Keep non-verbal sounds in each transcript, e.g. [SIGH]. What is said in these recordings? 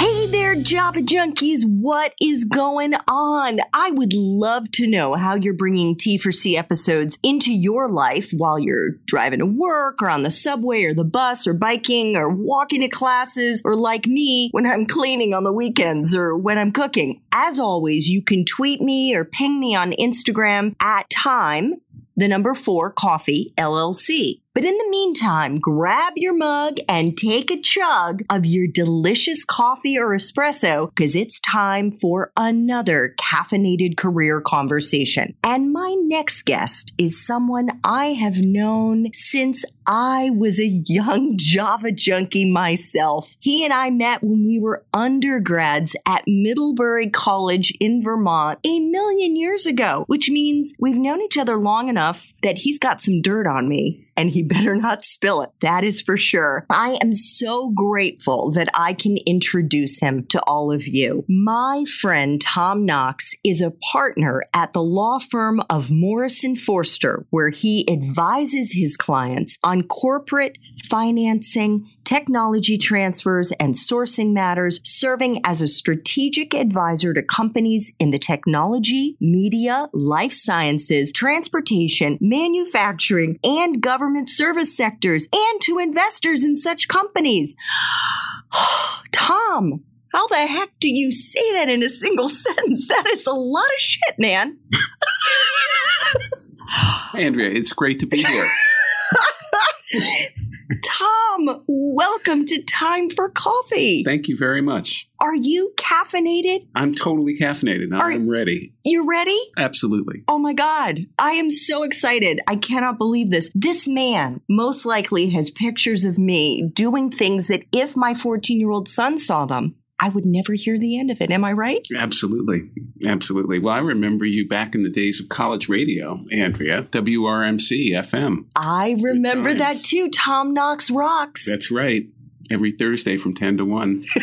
Hey there, Java junkies. What is going on? I would love to know how you're bringing T4C episodes into your life while you're driving to work or on the subway or the bus or biking or walking to classes or like me when I'm cleaning on the weekends or when I'm cooking. As always, you can tweet me or ping me on Instagram at time, the number four coffee LLC. But in the meantime, grab your mug and take a chug of your delicious coffee or espresso because it's time for another caffeinated career conversation. And my next guest is someone I have known since I was a young [LAUGHS] Java junkie myself. He and I met when we were undergrads at Middlebury College in Vermont a million years ago, which means we've known each other long enough that he's got some dirt on me and he better not spill it. That is for sure. I am so grateful that I can introduce him to all of you. My friend Tom Knox is a partner at the law firm of Morrison Foerster, where he advises his clients on corporate financing technology transfers and sourcing matters, serving as a strategic advisor to companies in the technology, media, life sciences, transportation, manufacturing, and government service sectors, and to investors in such companies. [SIGHS] Tom, how the heck do you say that in a single [LAUGHS] sentence? That is a lot of shit, man. Andrea, it's great to be here. [LAUGHS] Tom, welcome to Time for Coffee. Thank you very much. Are you caffeinated? I'm totally caffeinated. Are- I'm ready. You're ready? Absolutely. Oh my God. I am so excited. I cannot believe this. This man most likely has pictures of me doing things that if my 14 year old son saw them, I would never hear the end of it. Am I right? Absolutely. Absolutely. Well, I remember you back in the days of college radio, Andrea, WRMC FM. I remember that too. Tom Knox rocks. That's right. Every Thursday from 10 to 1. [LAUGHS]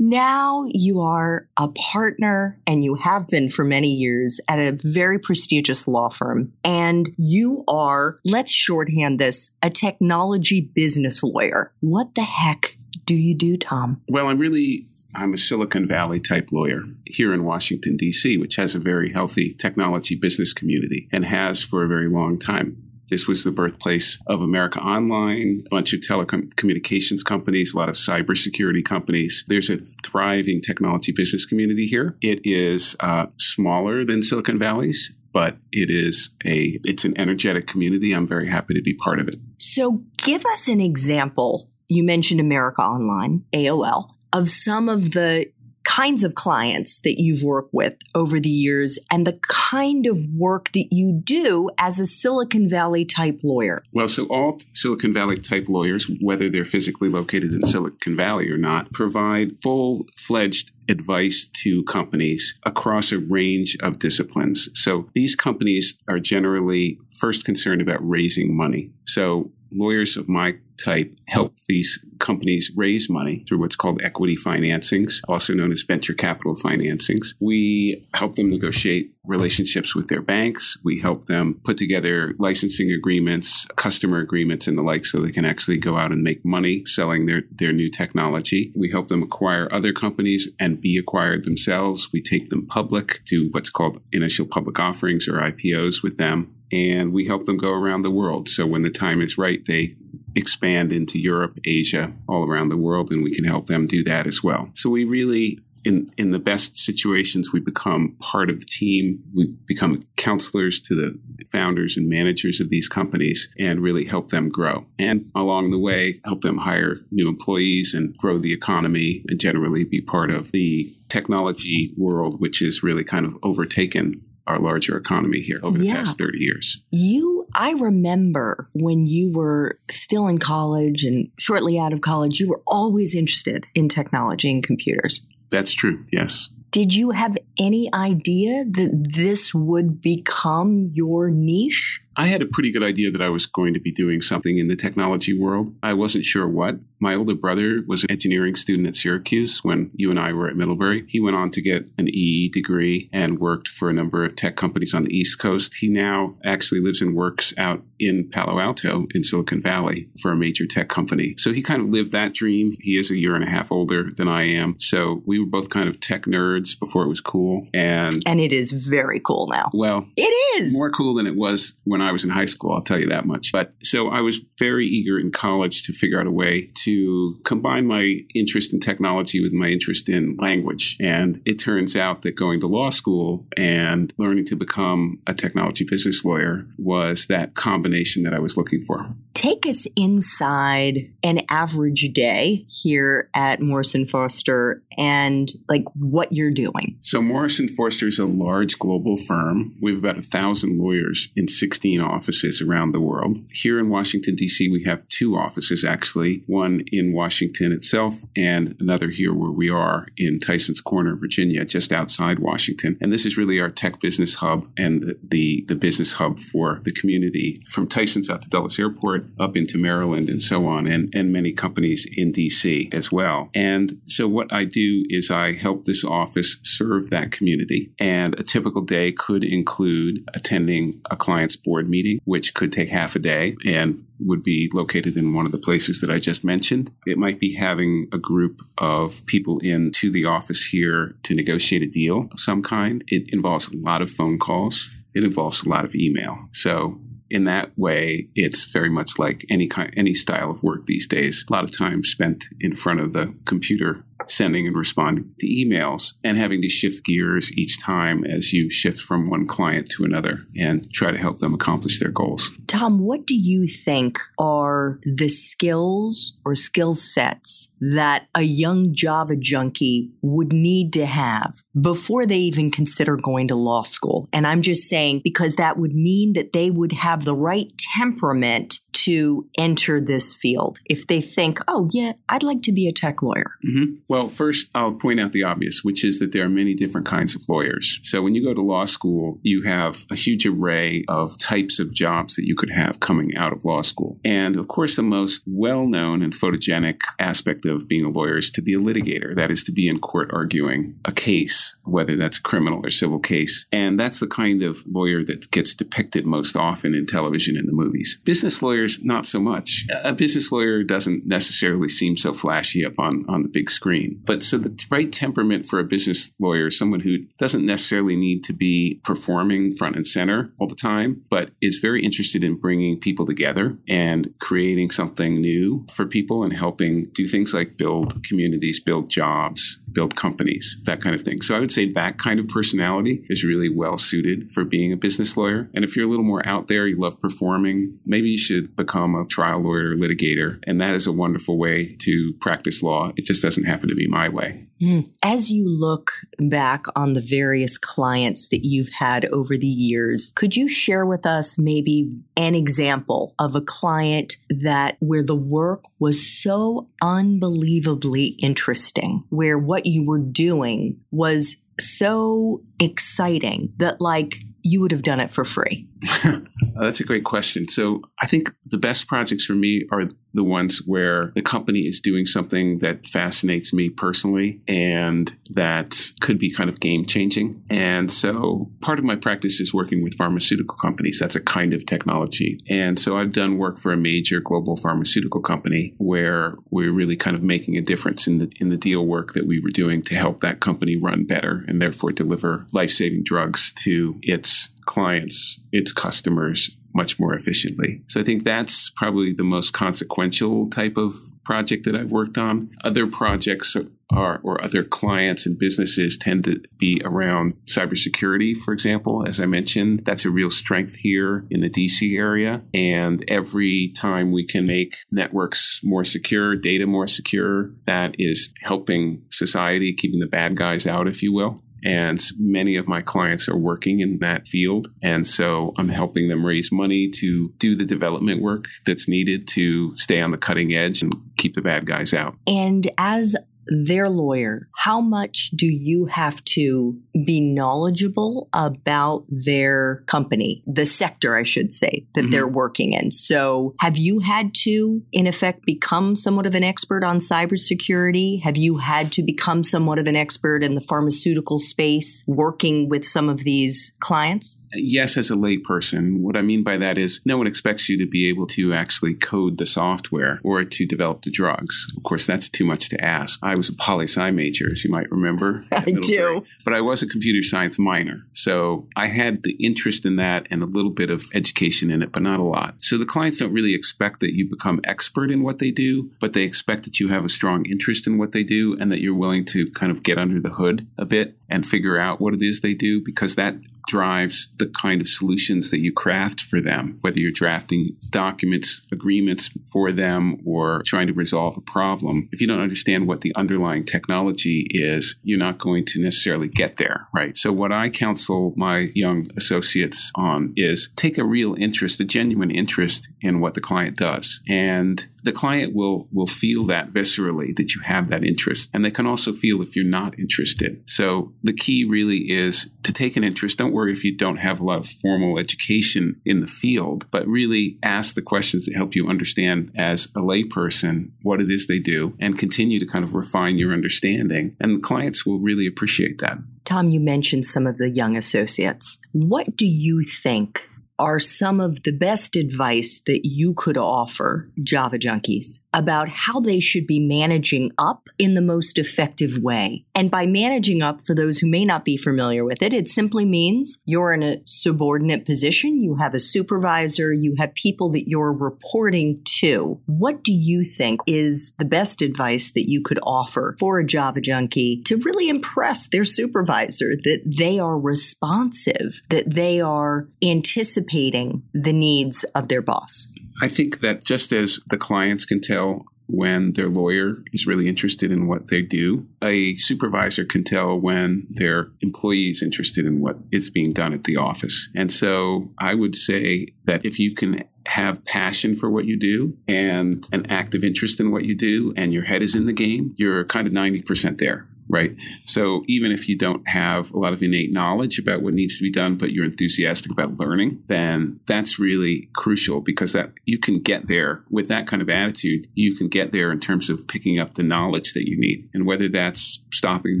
Now you are a partner and you have been for many years at a very prestigious law firm. And you are, let's shorthand this, a technology business lawyer. What the heck do you do, Tom? Well, I'm really I'm a Silicon Valley type lawyer here in Washington D.C., which has a very healthy technology business community and has for a very long time. This was the birthplace of America Online, a bunch of telecommunications companies, a lot of cybersecurity companies. There's a thriving technology business community here. It is uh, smaller than Silicon Valley's, but it is a it's an energetic community. I'm very happy to be part of it. So give us an example. You mentioned America Online, AOL, of some of the kinds of clients that you've worked with over the years and the kind of work that you do as a Silicon Valley type lawyer. Well, so all Silicon Valley type lawyers, whether they're physically located in Silicon Valley or not, provide full fledged advice to companies across a range of disciplines. So these companies are generally first concerned about raising money. So lawyers of my type help these companies raise money through what's called equity financings, also known as venture capital financings. We help them negotiate relationships with their banks. We help them put together licensing agreements, customer agreements, and the like so they can actually go out and make money selling their, their new technology. We help them acquire other companies and be acquired themselves. We take them public, do what's called initial public offerings or IPOs with them and we help them go around the world. So when the time is right, they expand into Europe, Asia, all around the world, and we can help them do that as well. So we really, in in the best situations, we become part of the team. We become counselors to the founders and managers of these companies, and really help them grow. And along the way, help them hire new employees and grow the economy, and generally be part of the technology world, which is really kind of overtaken our larger economy here over the Yeah. past 30 years. You, I remember when you were still in college and shortly out of college, you were always interested in technology and computers. That's true, yes. Did you have any idea that this would become your niche? I had a pretty good idea that I was going to be doing something in the technology world. I wasn't sure what. My older brother was an engineering student at Syracuse when you and I were at Middlebury. He went on to get an EE degree and worked for a number of tech companies on the East Coast. He now actually lives and works out in Palo Alto in Silicon Valley for a major tech company. So he kind of lived that dream. He is a year and a half older than I am. So we were both kind of tech nerds before it was cool. And and it is very cool now. Well, it is more cool than it was when I was in high school, I'll tell you that much. But so I was very eager in college to figure out a way to combine my interest in technology with my interest in language. And it turns out that going to law school and learning to become a technology business lawyer was that combination that I was looking for. Take us inside an average day here at Morrison Foerster and like what you're doing. So Morrison Foerster is a large global firm. We have about a thousand lawyers in 16 offices around the world. Here in Washington, D.C., we have two offices actually, one in Washington itself and another here where we are in Tyson's Corner, Virginia, just outside Washington. And this is really our tech business hub and the, the business hub for the community from Tyson's out to Dulles Airport up into Maryland and so on, and, and many companies in D.C. as well. And so what I do is I help this office serve that community. And a typical day could include attending a client's board meeting, which could take half a day and would be located in one of the places that I just mentioned. It might be having a group of people into the office here to negotiate a deal of some kind. It involves a lot of phone calls. It involves a lot of email. So in that way, it's very much like any kind, any style of work these days. A lot of time spent in front of the computer sending and responding to emails and having to shift gears each time as you shift from one client to another and try to help them accomplish their goals. Tom, what do you think are the skills or skill sets that a young Java junkie would need to have before they even consider going to law school? And I'm just saying because that would mean that they would have the right temperament to enter this field if they think, oh, yeah, I'd like to be a tech lawyer. Mm-hmm. Well, first, I'll point out the obvious, which is that there are many different kinds of lawyers. So when you go to law school, you have a huge array of types of jobs that you could have coming out of law school. And of course, the most well known and photogenic aspect of being a lawyer is to be a litigator. That is to be in court arguing a case, whether that's criminal or civil case. And that's the kind of lawyer that gets depicted most often in television and the movies. Business lawyers, not so much. A business lawyer doesn't necessarily seem so flashy up on, on the big screen. But so the right temperament for a business lawyer is someone who doesn't necessarily need to be performing front and center all the time, but is very interested in bringing people together and creating something new for people and helping do things like build communities, build jobs, build companies, that kind of thing. So I would say that kind of personality is really well suited for being a business lawyer. And if you're a little more out there, you love performing, maybe you should become a trial lawyer, litigator. And that is a wonderful way to practice law. It just doesn't happen to be my way. Hmm. As you look back on the various clients that you've had over the years, could you share with us maybe an example of a client that where the work was so unbelievably interesting, where what you were doing was so exciting that like you would have done it for free? [LAUGHS] Uh, that's a great question. So I think the best projects for me are the ones where the company is doing something that fascinates me personally and that could be kind of game changing. And so part of my practice is working with pharmaceutical companies. That's a kind of technology. And so I've done work for a major global pharmaceutical company where we're really kind of making a difference in the in the deal work that we were doing to help that company run better and therefore deliver life-saving drugs to its clients, its customers much more efficiently. So I think that's probably the most consequential type of project that I've worked on. Other projects are, or other clients and businesses tend to be around cybersecurity, for example. As I mentioned, that's a real strength here in the DC area. And every time we can make networks more secure, data more secure, that is helping society, keeping the bad guys out, if you will. And many of my clients are working in that field. And so I'm helping them raise money to do the development work that's needed to stay on the cutting edge and keep the bad guys out. And as their lawyer, how much do you have to be knowledgeable about their company, the sector, I should say, that mm-hmm. they're working in? So, have you had to, in effect, become somewhat of an expert on cybersecurity? Have you had to become somewhat of an expert in the pharmaceutical space working with some of these clients? Yes, as a layperson. What I mean by that is no one expects you to be able to actually code the software or to develop the drugs. Of course, that's too much to ask. I was a poli sci major, as you might remember. [LAUGHS] I do. But I was a computer science minor. So I had the interest in that and a little bit of education in it, but not a lot. So the clients don't really expect that you become expert in what they do, but they expect that you have a strong interest in what they do and that you're willing to kind of get under the hood a bit and figure out what it is they do because that drives the kind of solutions that you craft for them, whether you're drafting documents, agreements for them, or trying to resolve a problem. If you don't understand what the underlying technology is, you're not going to necessarily get there, right? So, what I counsel my young associates on is take a real interest, a genuine interest in what the client does. And the client will will feel that viscerally that you have that interest and they can also feel if you're not interested. So the key really is to take an interest. Don't worry if you don't have a lot of formal education in the field but really ask the questions that help you understand as a layperson what it is they do and continue to kind of refine your understanding and the clients will really appreciate that. Tom you mentioned some of the young associates. What do you think are some of the best advice that you could offer Java junkies about how they should be managing up in the most effective way? And by managing up, for those who may not be familiar with it, it simply means you're in a subordinate position, you have a supervisor, you have people that you're reporting to. What do you think is the best advice that you could offer for a Java junkie to really impress their supervisor that they are responsive, that they are anticipating? the needs of their boss. I think that just as the clients can tell when their lawyer is really interested in what they do. A supervisor can tell when their employee is interested in what is being done at the office. And so I would say that if you can have passion for what you do and an active interest in what you do and your head is in the game, you're kind of 90% there right? So even if you don't have a lot of innate knowledge about what needs to be done, but you're enthusiastic about learning, then that's really crucial because that you can get there with that kind of attitude. You can get there in terms of picking up the knowledge that you need. And whether that's stopping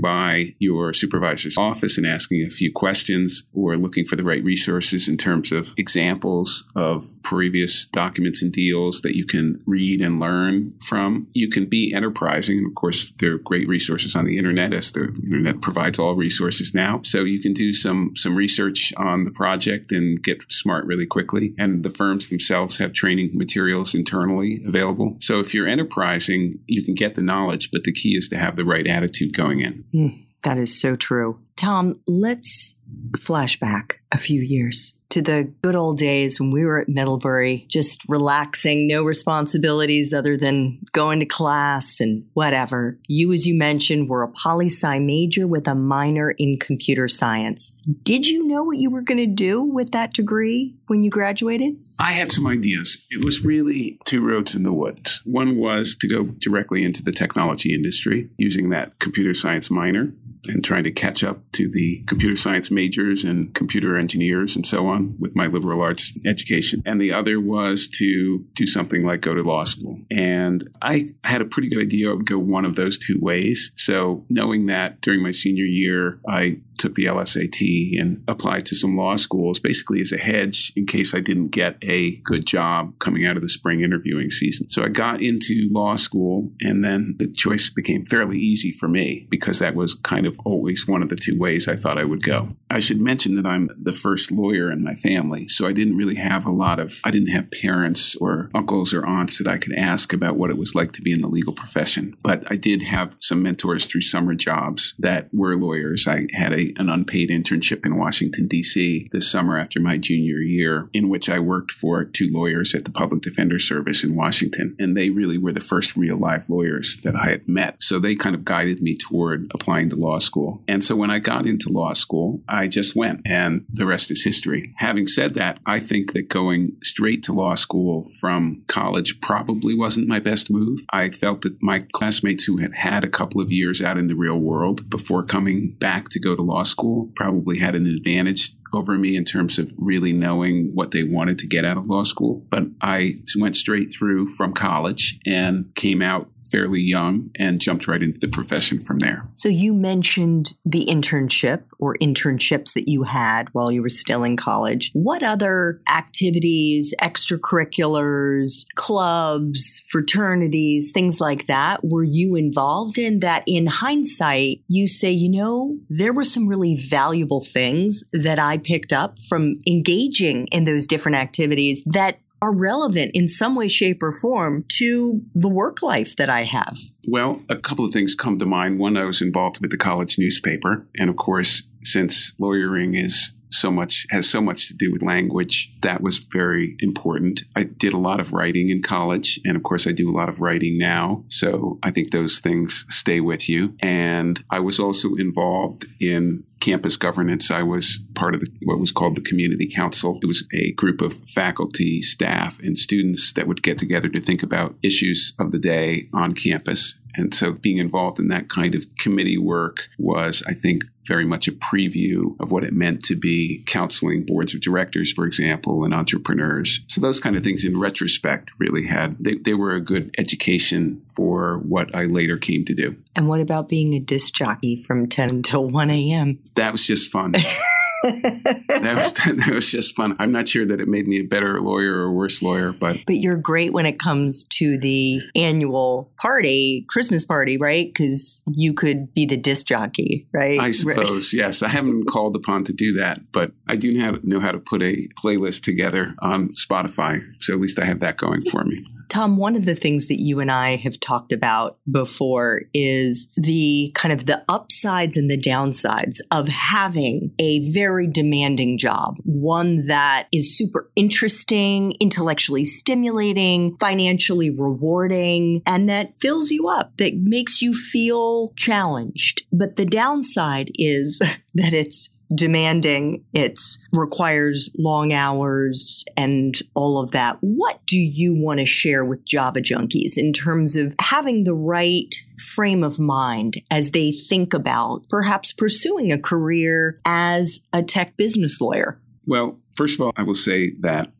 by your supervisor's office and asking a few questions or looking for the right resources in terms of examples of previous documents and deals that you can read and learn from, you can be enterprising. Of course, there are great resources on the internet internet, as the internet provides all resources now. So you can do some some research on the project and get smart really quickly. And the firms themselves have training materials internally available. So if you're enterprising, you can get the knowledge, but the key is to have the right attitude going in. Mm, that is so true. Tom, let's flash back a few years to the good old days when we were at Middlebury, just relaxing, no responsibilities other than going to class and whatever. You, as you mentioned, were a poli sci major with a minor in computer science. Did you know what you were going to do with that degree when you graduated? I had some ideas. It was really two roads in the woods. One was to go directly into the technology industry using that computer science minor and trying to catch up to the computer science majors and computer engineers and so on with my liberal arts education. And the other was to do something like go to law school. And I had a pretty good idea I would go one of those two ways. So knowing that during my senior year, I took the LSAT and applied to some law schools basically as a hedge in case I didn't get a good job coming out of the spring interviewing season. So I got into law school and then the choice became fairly easy for me because that was kind of always one of the two ways I thought I would go. I should mention that I'm the first lawyer in my family, so I didn't really have a lot of, I didn't have parents or uncles or aunts that I could ask about what it was like to be in the legal profession. But I did have some mentors through summer jobs that were lawyers. I had a, an unpaid internship in Washington, D.C. this summer after my junior year, in which I worked for two lawyers at the Public Defender Service in Washington. And they really were the first real live lawyers that I had met. So they kind of guided me toward applying to law school. And so when I got into law school, I just went, and the rest is history. Having said that, I think that going straight to law school from college probably wasn't my best move. I felt that my classmates who had had a couple of years out in the real world before coming back to go to law school probably had an advantage over me in terms of really knowing what they wanted to get out of law school. But I went straight through from college and came out fairly young and jumped right into the profession from there. So you mentioned the internship or internships that you had while you were still in college. What other activities, extracurriculars, clubs, fraternities, things like that were you involved in that in hindsight you say, you know, there were some really valuable things that I picked up from engaging in those different activities that are relevant in some way, shape, or form to the work life that I have? Well, a couple of things come to mind. One, I was involved with the college newspaper. And of course, since lawyering is so much has so much to do with language. That was very important. I did a lot of writing in college, and of course, I do a lot of writing now. So I think those things stay with you. And I was also involved in campus governance. I was part of the, what was called the community council. It was a group of faculty, staff, and students that would get together to think about issues of the day on campus. And so being involved in that kind of committee work was, I think, very much a preview of what it meant to be counseling boards of directors, for example, and entrepreneurs. So those kind of things in retrospect really had, they, they were a good education for what I later came to do. And what about being a disc jockey from 10 until 1 a.m.? That was just fun. [LAUGHS] that was [LAUGHS] that was just fun. I'm not sure that it made me a better lawyer or worse lawyer, but but you're great when it comes to the annual party, Christmas party, right? Because you could be the disc jockey, right? I suppose yes. I haven't been called upon to do that, but I do know how to put a playlist together on Spotify, so at least I have that going for me. Tom, one of the things that you and I have talked about before is the kind of the upsides and the downsides of having a very demanding job, one that is super interesting, intellectually stimulating, financially rewarding, and that fills you up, that makes you feel challenged. But the downside is [LAUGHS] that it's demanding. It requires long hours and all of that. What do you want to share with Java junkies in terms of having the right frame of mind as they think about perhaps pursuing a career as a tech business lawyer? Well, first of all, I will say that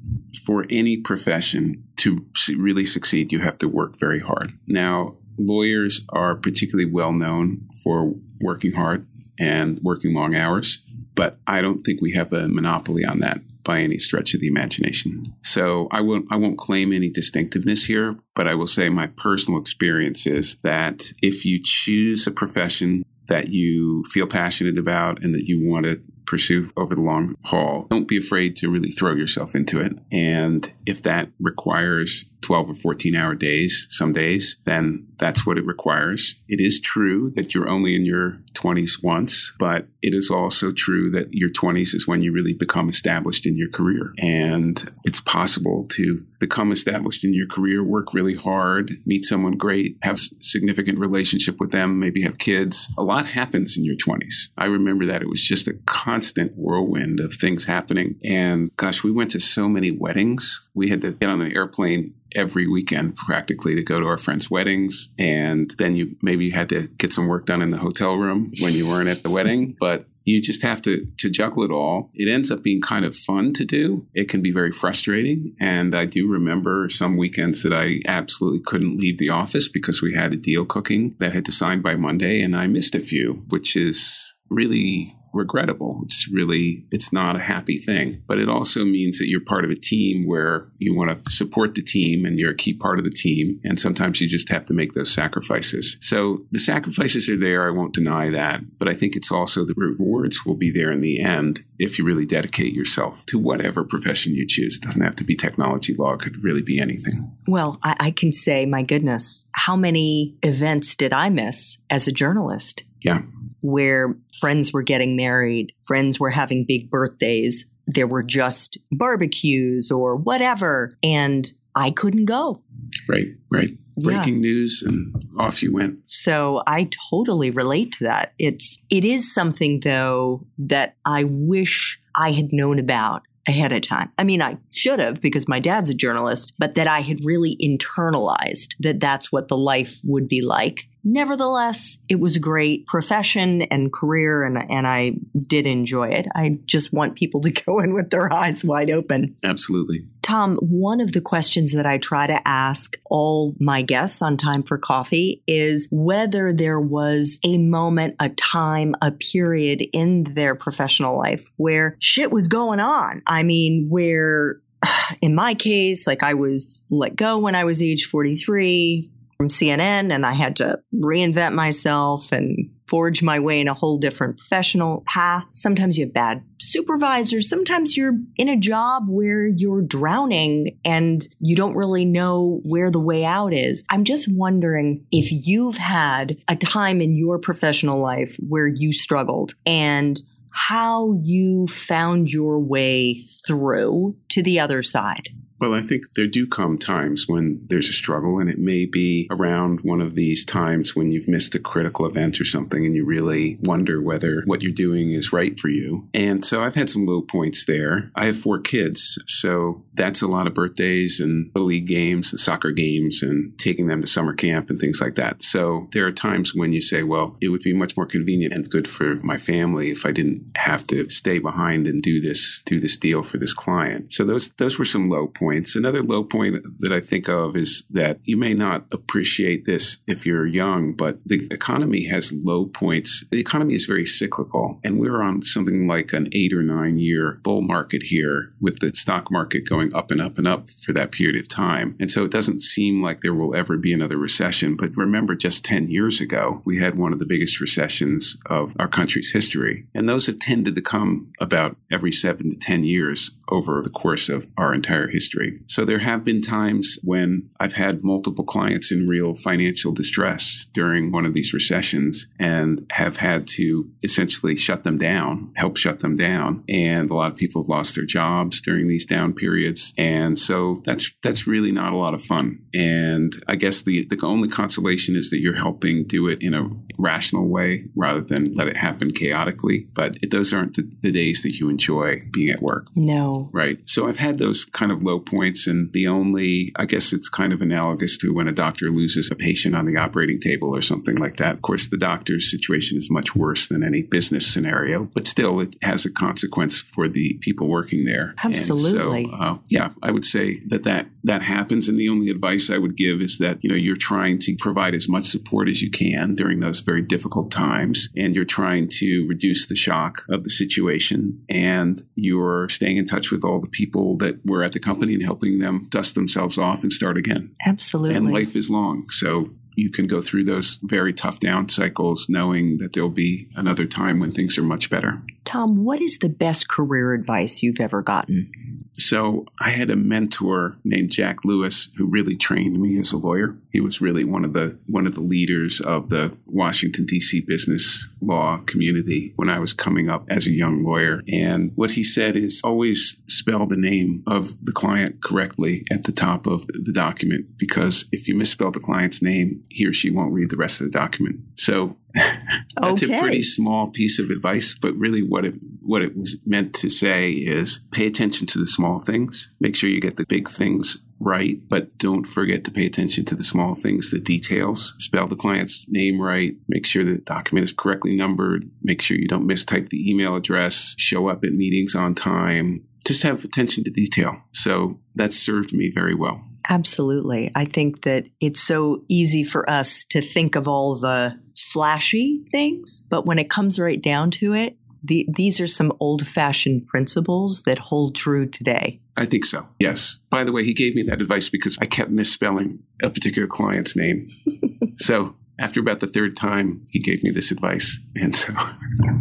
for any profession to really succeed, you have to work very hard. Now, lawyers are particularly well known for working hard and working long hours but I don't think we have a monopoly on that by any stretch of the imagination. So I won't I won't claim any distinctiveness here, but I will say my personal experience is that if you choose a profession that you feel passionate about and that you want to pursue over the long haul, don't be afraid to really throw yourself into it. And if that requires 12 or 14 hour days, some days, then that's what it requires. It is true that you're only in your 20s once, but it is also true that your 20s is when you really become established in your career. And it's possible to become established in your career, work really hard, meet someone great, have significant relationship with them, maybe have kids. A lot happens in your 20s. I remember that it was just a constant whirlwind of things happening. And gosh, we went to so many weddings. We had to get on an airplane every weekend practically to go to our friends' weddings. And then you maybe you had to get some work done in the hotel room when you weren't at the wedding. [LAUGHS] But you just have to to juggle it all. It ends up being kind of fun to do. It can be very frustrating, and I do remember some weekends that I absolutely couldn't leave the office because we had a deal cooking that had to sign by Monday, and I missed a few, which is really regrettable. It's really, it's not a happy thing. But it also means that you're part of a team where you want to support the team and you're a key part of the team. And sometimes you just have to make those sacrifices. So the sacrifices are there. I won't deny that. But I think it's also the rewards will be there in the end if you really dedicate yourself to whatever profession you choose. It doesn't have to be technology law, it could really be anything. Well, I, I can say, my goodness, how many events did I miss as a journalist? Yeah where friends were getting married, friends were having big birthdays, there were just barbecues or whatever, and I couldn't go. Right, right. Breaking yeah. news and off you went. So I totally relate to that. It's it is something though that I wish I had known about ahead of time. I mean, I should have because my dad's a journalist, but that I had really internalized that that's what the life would be like. Nevertheless, it was a great profession and career, and, and I did enjoy it. I just want people to [LAUGHS] go in with their eyes wide open. Absolutely. Tom, one of the questions that I try to ask all my guests on Time for Coffee is whether there was a moment, a time, a period in their professional life where shit was going on. I mean, where [SIGHS] in my case, like I was let go when I was age 43 from CNN and I had to reinvent myself and forge my way in a whole different professional path. Sometimes you have bad supervisors. Sometimes you're in a job where you're drowning and you don't really know where the way out is. I'm just wondering if you've had a time in your professional life where you struggled and how you found your way through to the other side. Well, I think there do come times when there's a struggle, and it may be around one of these times when you've missed a critical event or something and you really wonder whether what you're doing is right for you. And so I've had some low points there. I have four kids, so that's a lot of birthdays and little league games and soccer games and taking them to summer camp and things like that. So there are times when you say, well, it would be much more convenient and good for my family if I didn't have to stay behind and do this do this deal for this client. So those those were some low points points. Another low point that I think of is that you may not appreciate this if you're young, but the economy has low points. The economy is very cyclical, and we're on something like an eight or nine year bull market here with the stock market going up and up and up for that period of time. And so it doesn't seem like there will ever be another recession. But remember, just 10 years ago, we had one of the biggest recessions of our country's history. And those have tended to come about every seven to 10 years over the course of our entire history. So there have been times when I've had multiple clients in real financial distress during one of these recessions and have had to essentially shut them down, help shut them down. And a lot of people have lost their jobs during these down periods. And so that's that's really not a lot of fun. And I guess the, the only consolation is that you're helping do it in a rational way rather than let it happen chaotically. But it, those aren't the, the days that you enjoy being at work. No. Right. So I've had those kind of low points. And the only, I guess it's kind of analogous to when a doctor loses a patient on the operating table or something like that. Of course, the doctor's situation is much worse than any business scenario, but still it has a consequence for the people working there. Absolutely. So, uh, yeah, I would say that, that that happens. And the only advice I would give is that, you know, you're trying to provide as much support as you can during those very difficult times. And you're trying to reduce the shock of the situation. And you're staying in touch with all the people that were at the company and helping them dust themselves off and start again. Absolutely. And life is long. So you can go through those very tough down cycles knowing that there'll be another time when things are much better. Tom, what is the best career advice you've ever gotten? So I had a mentor named Jack Lewis who really trained me as a lawyer. He was really one of the one of the leaders of the Washington D.C. business law community when I was coming up as a young lawyer. And what he said is always spell the name of the client correctly at the top of the document because if you misspell the client's name, he or she won't read the rest of the document. So [LAUGHS] that's okay. a pretty small piece of advice, but really what it what it was meant to say is pay attention to the small things. Make sure you get the big things right, but don't forget to pay attention to the small things, the details. Spell the client's name right. Make sure the document is correctly numbered. Make sure you don't mistype the email address. Show up at meetings on time. Just have attention to detail. So that served me very well. Absolutely. I think that it's so easy for us to think of all the flashy things, but when it comes right down to it, the, these are some old fashioned principles that hold true today. I think so. Yes. By the way, he gave me that advice because I kept misspelling a particular client's name. [LAUGHS] so after about the third time, he gave me this advice. And so.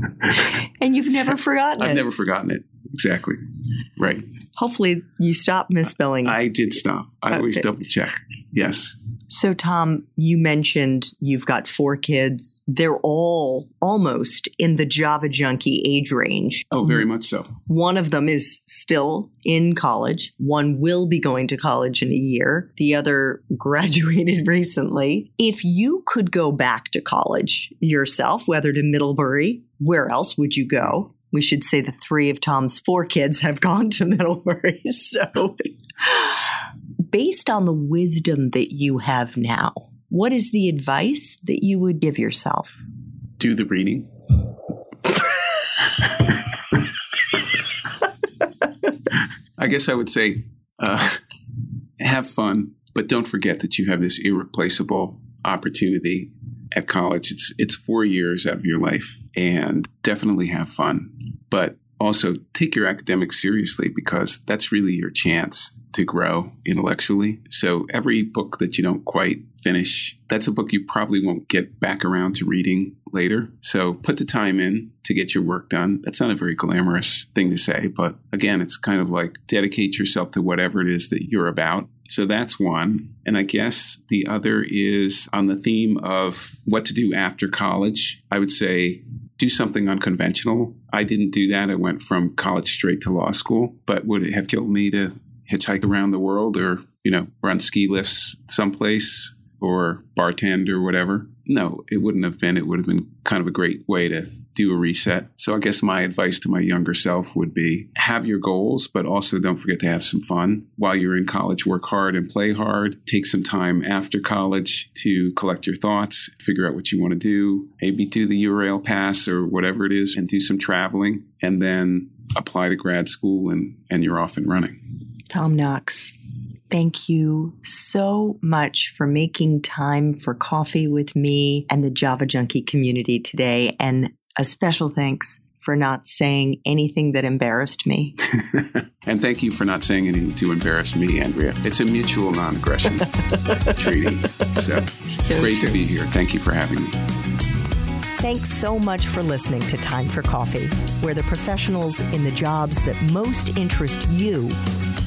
[LAUGHS] and you've never forgotten it. I've it. never forgotten it. Exactly. Right. Hopefully, you stop misspelling. I did stop. I Okay. always double check. Yes. So, Tom, you mentioned you've got four kids. They're all almost in the Java junkie age range. Oh, very much so. One of them is still in college. One will be going to college in a year. The other [LAUGHS] graduated recently. If you could go back to college yourself, whether to Middlebury, where else would you go? we should say the three of Tom's four kids have gone to [LAUGHS] Middlebury. So, based on the wisdom that you have now, what is the advice that you would give yourself? Do the reading. I guess I would say uh, have fun, but don't forget that you have this irreplaceable opportunity at college. It's it's four years out of your life, and definitely have fun, but also take your academics seriously because that's really your chance to grow intellectually. So every book that you don't quite finish, that's a book you probably won't get back around to reading later. So put the time in to get your work done. That's not a very glamorous thing to say, but again, it's kind of like dedicate yourself to whatever it is that you're about. So that's one. And I guess the other is on the theme of what to do after college. I would say do something unconventional. I didn't do that. I went from college straight to law school, but would it have killed me to hitchhike around the world or, you know, run ski lifts someplace or bartend or whatever. No, it wouldn't have been. It would have been kind of a great way to do a reset. So I guess my advice to my younger self would be have your goals, but also don't forget to have some fun. While you're in college, work hard and play hard. Take some time after college to collect your thoughts, figure out what you want to do, maybe do the Eurail pass or whatever it is and do some traveling and then apply to grad school and, and you're off and running. Tom Knox, thank you so much for making time for coffee with me and the Java Junkie community today. And a special thanks for not saying anything that embarrassed me. [LAUGHS] and thank you for not saying anything to embarrass me, Andrea. It's a mutual non aggression [LAUGHS] treaty. So, it's great true. to be here. Thank you for having me. Thanks so much for listening to Time for Coffee, where the professionals in the jobs that most interest you